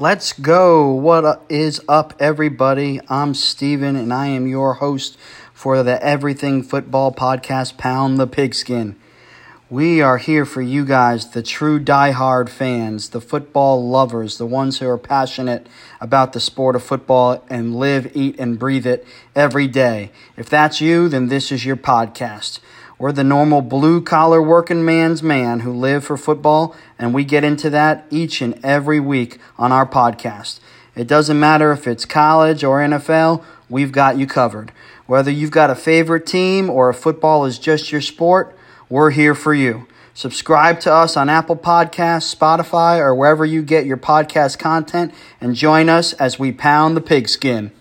Let's go. What is up, everybody? I'm Steven, and I am your host for the Everything Football Podcast, Pound the Pigskin. We are here for you guys, the true die-hard fans, the football lovers, the ones who are passionate about the sport of football and live, eat, and breathe it every day. If that's you, then this is your podcast. We're the normal blue collar working man's man who live for football, and we get into that each and every week on our podcast. It doesn't matter if it's college or NFL, we've got you covered. Whether you've got a favorite team or if football is just your sport, we're here for you. Subscribe to us on Apple Podcasts, Spotify, or wherever you get your podcast content, and join us as we pound the pigskin.